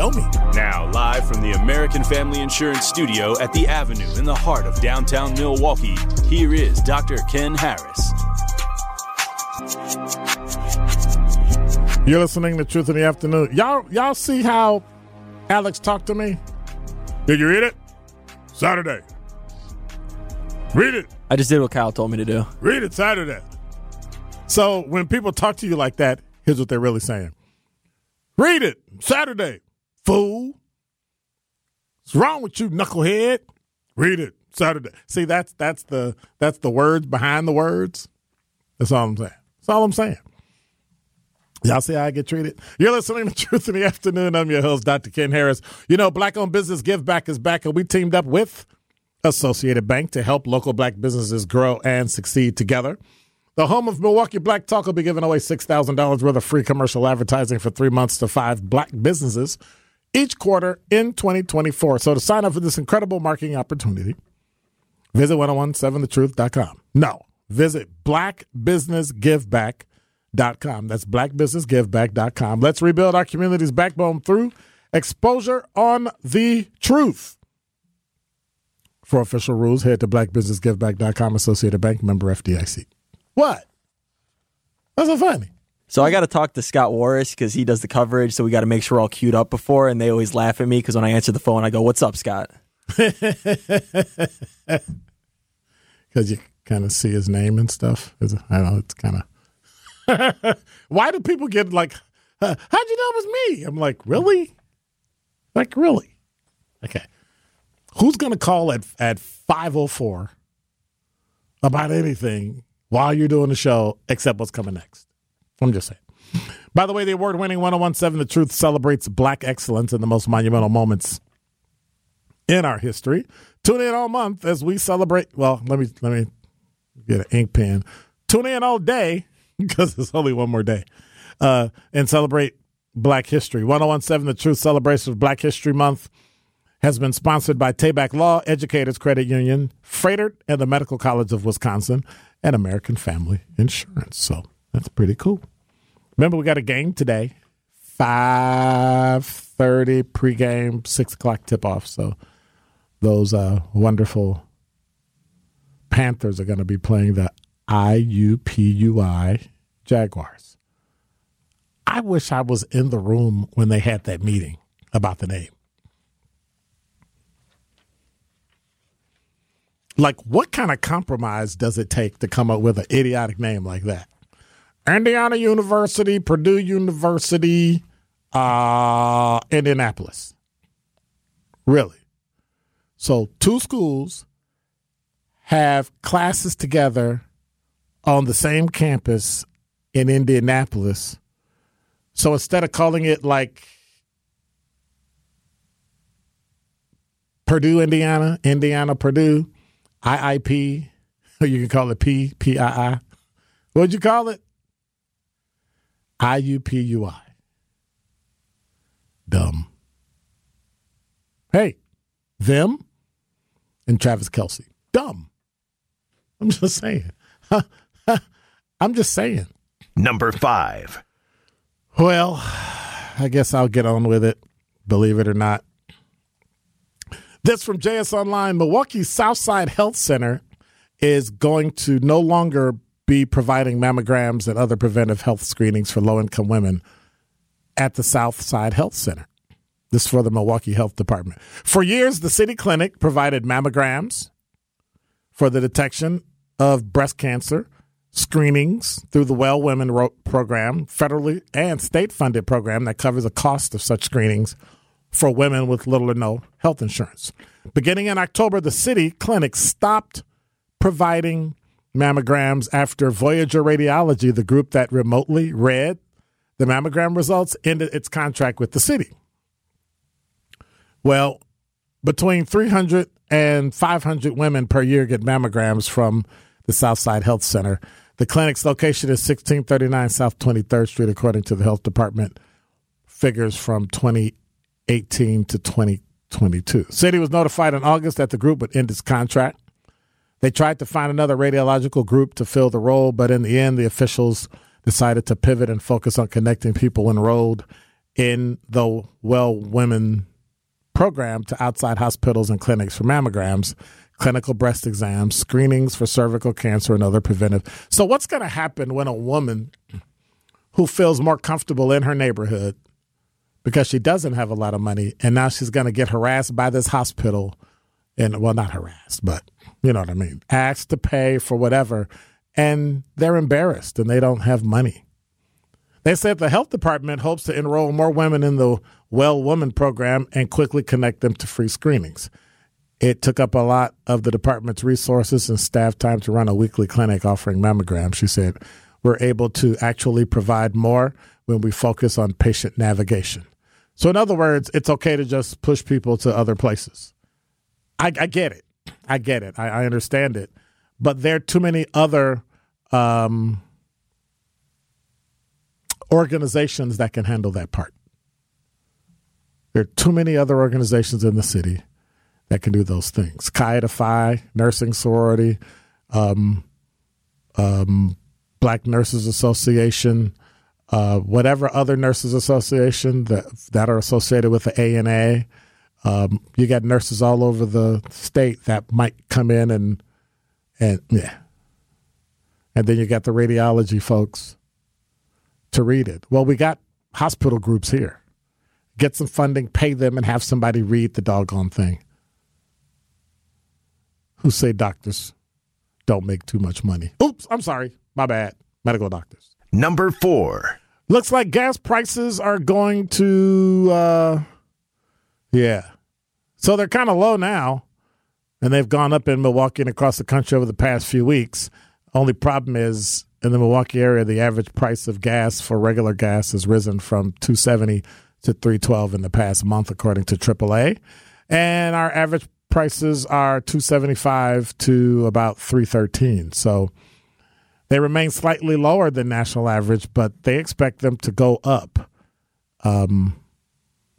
show me. Now, live from the American Family Insurance Studio at the Avenue in the heart of downtown Milwaukee, here is Dr. Ken Harris. You're listening to Truth in the Afternoon. Y'all, y'all see how Alex talked to me? Did you read it? Saturday. Read it. I just did what Kyle told me to do. Read it Saturday. So when people talk to you like that, here's what they're really saying. Read it Saturday, fool. What's wrong with you, knucklehead? Read it Saturday. See, that's that's the that's the words behind the words. That's all I'm saying. That's all I'm saying. Y'all see how I get treated? You're listening to Truth in the Afternoon. I'm your host, Dr. Ken Harris. You know, Black owned business Give Back is back, and we teamed up with Associated Bank to help local black businesses grow and succeed together. The home of Milwaukee Black Talk will be giving away $6,000 worth of free commercial advertising for three months to five black businesses each quarter in 2024. So to sign up for this incredible marketing opportunity, visit 1017thetruth.com. No, visit blackbusinessgiveback.com. That's blackbusinessgiveback.com. Let's rebuild our community's backbone through exposure on the truth. For official rules, head to blackbusinessgiveback.com, Associated Bank member FDIC. What? That's so funny. So I got to talk to Scott Warris because he does the coverage. So we got to make sure we're all queued up before. And they always laugh at me because when I answer the phone, I go, "What's up, Scott?" Because you kind of see his name and stuff. It's, I don't know, it's kind of. Why do people get like, how'd you know it was me? I'm like, really? Like, really? Okay. Who's to call at, at 504 about anything while you're doing the show except what's coming next? I'm just saying. By the way, the award winning 1017 The Truth celebrates black excellence in the most monumental moments in our history. Tune in all month as we celebrate. Well, let me let me get an ink pen. Tune in all day because it's only one more day, uh, and celebrate Black History. 1017 The Truth celebration of Black History Month has been sponsored by Tayback Law, Educators Credit Union, Froedtert, and the Medical College of Wisconsin, and American Family Insurance. So that's pretty cool. Remember, we got a game today, five thirty pregame, six o'clock tip off. So those uh, wonderful Panthers are going to be playing the IUPUI Jaguars. I wish I was in the room when they had that meeting about the name. Like, what kind of compromise does it take to come up with an idiotic name like that? Indiana University, Purdue University, uh, Indianapolis. Really? So, two schools have classes together on the same campus in Indianapolis. So instead of calling it like Purdue, Indiana, Indiana, Purdue, IIP, or you can call it P, PII. What'd you call it? IUPUI. Dumb. Hey, them, and Travis Kelce. Dumb. I'm just saying. I'm just saying. Number five. Well, I guess I'll get on with it, believe it or not. This from JS Online Milwaukee Southside Health Center is going to no longer be providing mammograms and other preventive health screenings for low income women at the Southside Health Center. This is for the Milwaukee Health Department. For years, the city clinic provided mammograms for the detection of breast cancer, screenings through the Well Women program, federally and state funded program that covers the cost of such screenings for women with little or no health insurance. Beginning in October, the city clinic stopped providing mammograms after Voyager Radiology, the group that remotely read the mammogram results, ended its contract with the city. Well, between 300 and 500 women per year get mammograms from the Southside Health Center. The clinic's location is 1639 South 23rd Street, according to the health department figures from 2018 to 2022. City was notified in August that the group would end its contract. They tried to find another radiological group to fill the role, but in the end, the officials decided to pivot and focus on connecting people enrolled in the Well Women program to outside hospitals and clinics for mammograms, clinical breast exams, screenings for cervical cancer, and other preventive. So, what's going to happen when a woman who feels more comfortable in her neighborhood because she doesn't have a lot of money and now she's going to get harassed by this hospital and, well, not harassed, but you know what I mean, asked to pay for whatever, and they're embarrassed and they don't have money. They said the health department hopes to enroll more women in the Well Woman program and quickly connect them to free screenings. It took up a lot of the department's resources and staff time to run a weekly clinic offering mammograms. She said, We're able to actually provide more when we focus on patient navigation. So, in other words, it's okay to just push people to other places. I, I get it. I get it. I, I, understand it. But there are too many other um, organizations that can handle that part. There are too many other organizations in the city that can do those things. Chi Phi, Nursing Sorority, um, um, Black Nurses Association, uh, whatever other nurses association that that are associated with the ANA. Um, you got nurses all over the state that might come in and and yeah, and then you got the radiology folks to read it. Well, we got hospital groups here. Get some funding, pay them, and have somebody read the doggone thing. Who say doctors don't make too much money? Oops, I'm sorry. My bad. Medical doctors. Number four. Looks like gas prices are going to, uh, yeah. So they're kind of low now, and they've gone up in Milwaukee and across the country over the past few weeks. Only problem is in the Milwaukee area, the average price of gas for regular gas has risen from 270 to 312 in the past month, according to AAA. And our average prices are 275 to about 313. So they remain slightly lower than national average, but they expect them to go up. Um,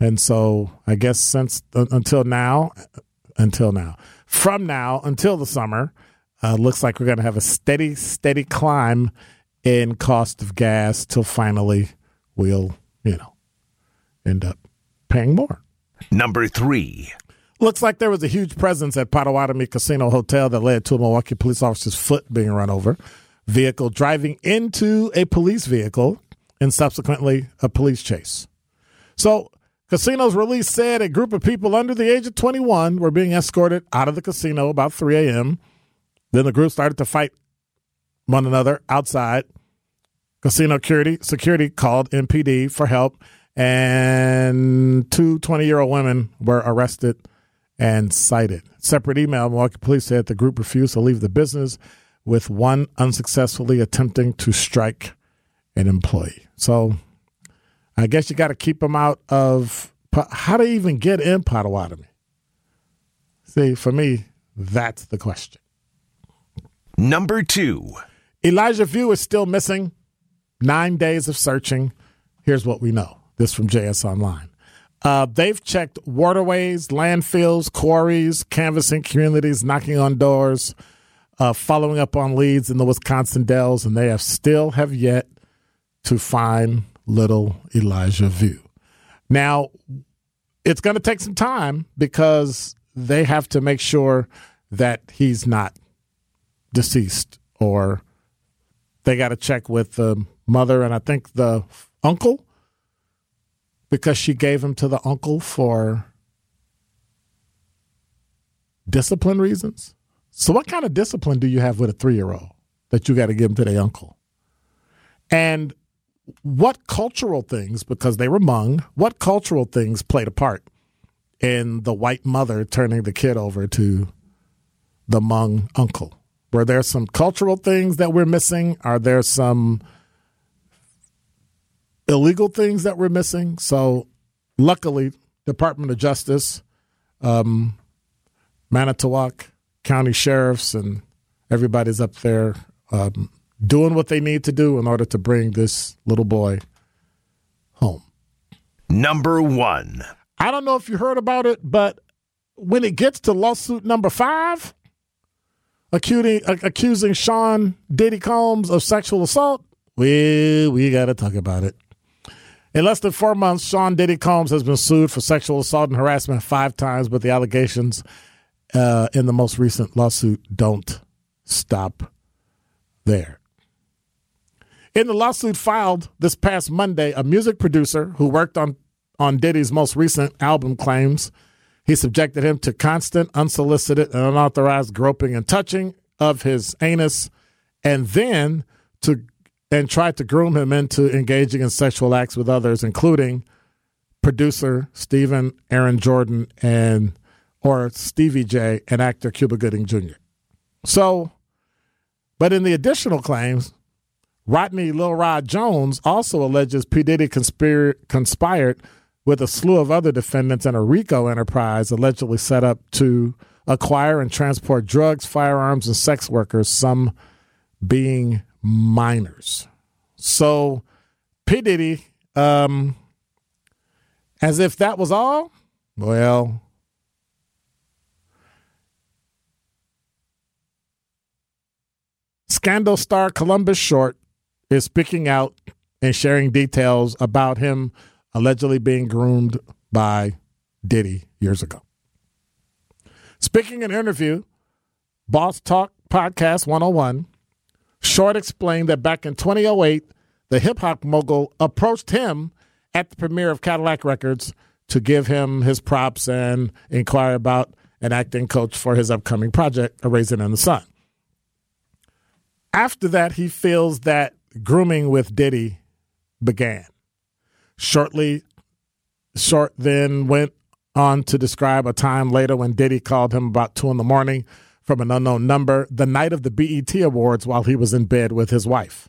and so I guess since uh, until now, until now, from now until the summer, uh, looks like we're going to have a steady, steady climb in cost of gas till finally we'll, you know, end up paying more. Number three. Looks like there was a huge presence at Potawatomi Casino Hotel that led to a Milwaukee police officer's foot being run over, vehicle driving into a police vehicle, and subsequently a police chase. So, casino's release said a group of people under the age of 21 were being escorted out of the casino about 3 a.m. Then the group started to fight one another outside. Casino security, security called MPD for help, and two 20 year old women were arrested and cited. Separate email Milwaukee police said the group refused to leave the business, with one unsuccessfully attempting to strike an employee. So I guess you got to keep them out of how to even get in Potawatomi. See, for me, that's the question. Number two. Elijah Vue is still missing. Nine days of searching. Here's what we know. This from JS Online. Uh, they've checked waterways, landfills, quarries, canvassing communities, knocking on doors, uh, following up on leads in the Wisconsin Dells, and they have still have yet to find little Elijah Vue. Now, it's going to take some time because they have to make sure that he's not deceased or they got to check with the mother and I think the uncle because she gave him to the uncle for discipline reasons. So, what kind of discipline do you have with a three year old that you got to give him to the uncle? And what cultural things, because they were Hmong, what cultural things played a part in the white mother turning the kid over to the Hmong uncle? Were there some cultural things that we're missing? Are there some illegal things that we're missing? So, luckily, Department of Justice, um, Manitowoc County sheriffs, and everybody's up there um, doing what they need to do in order to bring this little boy home. Number one. I don't know if you heard about it, but when it gets to lawsuit number five, accusing, accusing Sean Diddy Combs of sexual assault, we we got to talk about it. In less than four months, Sean Diddy Combs has been sued for sexual assault and harassment five times, but the allegations uh, in the most recent lawsuit don't stop there. In the lawsuit filed this past Monday, a music producer who worked on, on Diddy's most recent album claims he subjected him to constant, unsolicited, and unauthorized groping and touching of his anus, and then to and tried to groom him into engaging in sexual acts with others, including producer Steven Aaron Jordan and or Stevie J and actor Cuba Gooding Jr. So, but in the additional claims, Rodney Lil Rod Jones also alleges P. Diddy conspir- conspired with a slew of other defendants in a RICO enterprise allegedly set up to acquire and transport drugs, firearms, and sex workers, some being minors. So, P. Diddy, um, as if that was all, well, Scandal star Columbus Short is speaking out and sharing details about him allegedly being groomed by Diddy years ago. Speaking in an interview, Boss Talk Podcast 101, Short explained that back in 2008, the hip hop mogul approached him at the premiere of Cadillac Records to give him his props and inquire about an acting coach for his upcoming project, A Raisin in the Sun. After that, he feels that grooming with Diddy began. Shortly, Short then went on to describe a time later when Diddy called him about two in the morning from an unknown number the night of the BET Awards while he was in bed with his wife.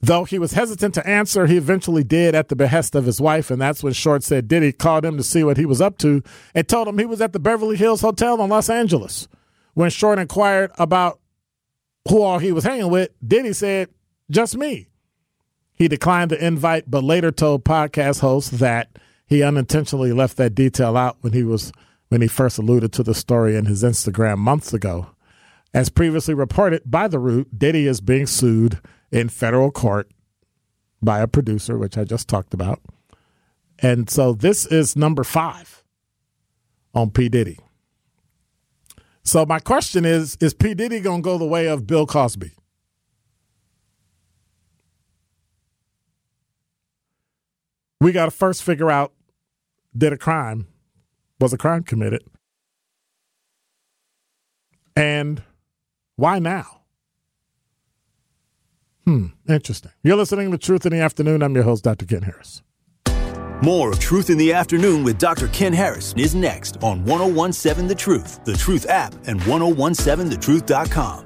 Though he was hesitant to answer, he eventually did at the behest of his wife, and that's when Short said Diddy called him to see what he was up to and told him he was at the Beverly Hills Hotel in Los Angeles. When Short inquired about who all he was hanging with, Diddy said, just me. He declined the invite, but later told podcast hosts that he unintentionally left that detail out when he was when he first alluded to the story in his Instagram months ago. As previously reported by The Root, Diddy is being sued in federal court by a producer, which I just talked about. And so this is number five on P. Diddy. So my question is: Is P Diddy going to go the way of Bill Cosby? We got to first figure out did a crime was a crime committed, and why now? Hmm, interesting. You're listening to Truth in the Afternoon. I'm your host, Dr. Ken Harris. More of Truth in the Afternoon with Dr. Ken Harris is next on 1017 The Truth, The Truth app, and 1017thetruth.com.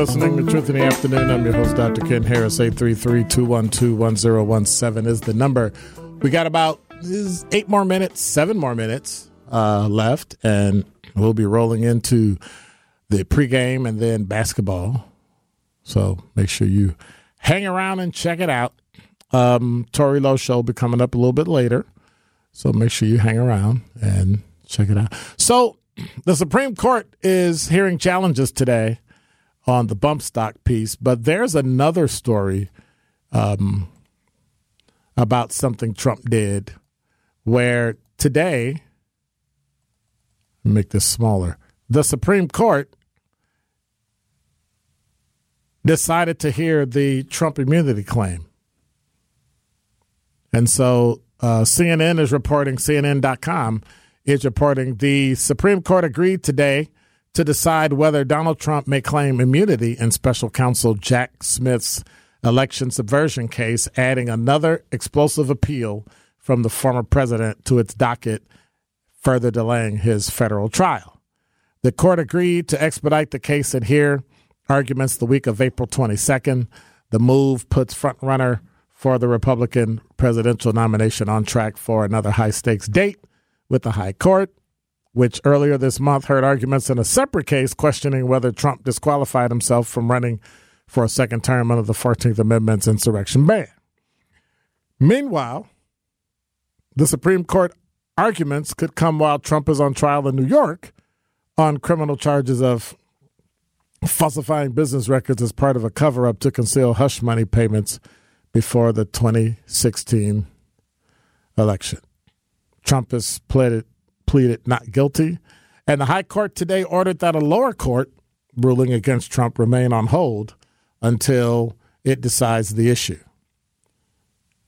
listening to Truth in the Afternoon. I'm your host, Dr. Ken Harris. 833-212-1017 is the number. We got about is eight more minutes, seven more minutes uh, left, and we'll be rolling into the pregame and then basketball. So make sure you hang around and check it out. Um, Tori Lowe show will be coming up a little bit later. So make sure you hang around and check it out. So the Supreme Court is hearing challenges today on the bump stock piece, but there's another story um, about something Trump did where today, make this smaller, the Supreme Court decided to hear the Trump immunity claim. And so uh, CNN is reporting, CNN.com is reporting the Supreme Court agreed today to decide whether Donald Trump may claim immunity in special counsel Jack Smith's election subversion case, adding another explosive appeal from the former president to its docket, further delaying his federal trial. The court agreed to expedite the case and hear arguments the week of April 22nd. The move puts frontrunner for the Republican presidential nomination on track for another high stakes date with the High Court, which earlier this month heard arguments in a separate case questioning whether Trump disqualified himself from running for a second term under the 14th Amendment's insurrection ban. Meanwhile, the Supreme Court arguments could come while Trump is on trial in New York on criminal charges of falsifying business records as part of a cover up to conceal hush money payments before the 2016 election. Trump has pleaded, pleaded not guilty, and the High Court today ordered that a lower court ruling against Trump remain on hold until it decides the issue.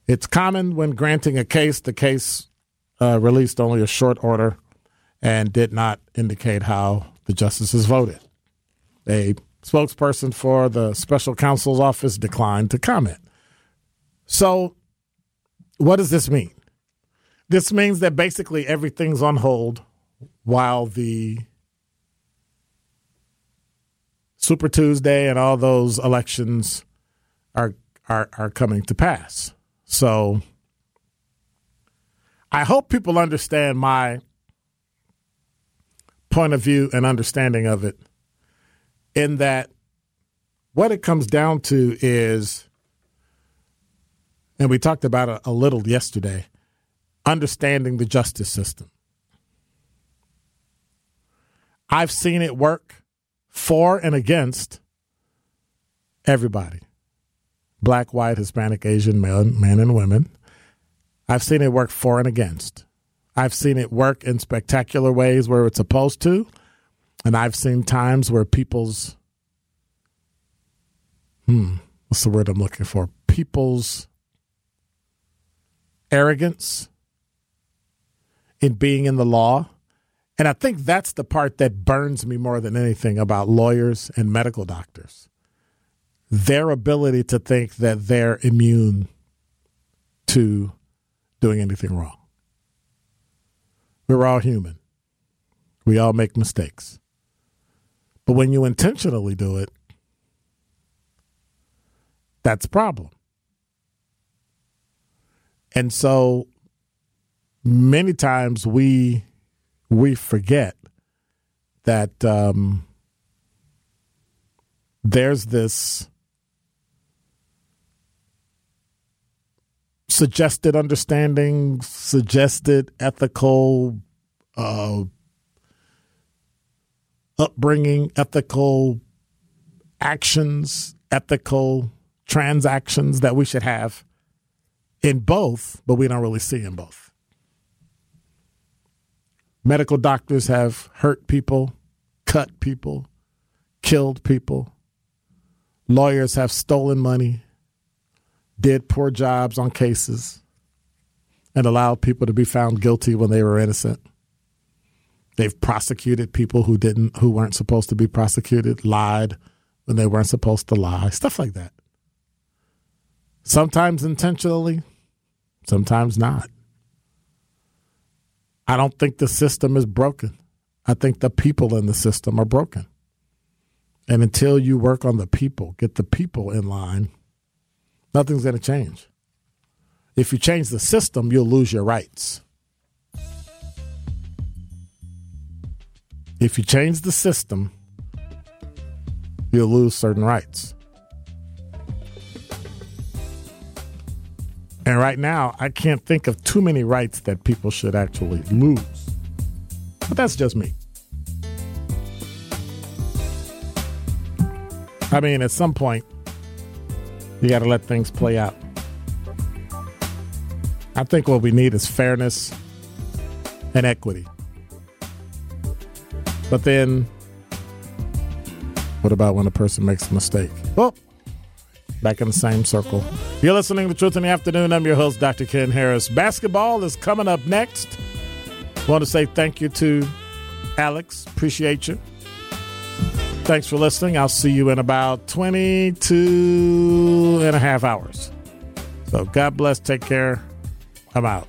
It's common when granting a case, the case uh, released only a short order and did not indicate how the justices voted. A spokesperson for the special counsel's office declined to comment. So, what does this mean? This means that basically everything's on hold while the Super Tuesday and all those elections are are are coming to pass. So I hope people understand my point of view and understanding of it in that what it comes down to is and we talked about it a little yesterday understanding the justice system. I've seen it work for and against everybody black, white, Hispanic, Asian, men, men and women. I've seen it work for and against. I've seen it work in spectacular ways where it's supposed to. And I've seen times where people's, hmm, what's the word I'm looking for? People's arrogance in being in the law. And I think that's the part that burns me more than anything about lawyers and medical doctors. Their ability to think that they're immune to doing anything wrong. We're all human. We all make mistakes. But when you intentionally do it, that's a problem. And so many times we we forget that um, there's this suggested understanding, suggested ethical uh, upbringing, ethical actions, ethical transactions that we should have in both, but we don't really see in both. Medical doctors have hurt people, cut people, killed people. Lawyers have stolen money, did poor jobs on cases, and allowed people to be found guilty when they were innocent. They've prosecuted people who didn't who weren't supposed to be prosecuted, lied when they weren't supposed to lie, stuff like that. Sometimes intentionally, sometimes not. I don't think the system is broken. I think the people in the system are broken. And until you work on the people, get the people in line, nothing's going to change. If you change the system, you'll lose your rights. If you change the system, you'll lose certain rights. And right now, I can't think of too many rights that people should actually lose. But that's just me. I mean, at some point, you got to let things play out. I think what we need is fairness and equity. But then, what about when a person makes a mistake? Well, back in the same circle. You're listening to Truth in the Afternoon. I'm your host, Dr. Ken Harris. Basketball is coming up next. Want to say thank you to Alex. Appreciate you. Thanks for listening. I'll see you in about 22 and a half hours. So God bless. Take care. I'm out.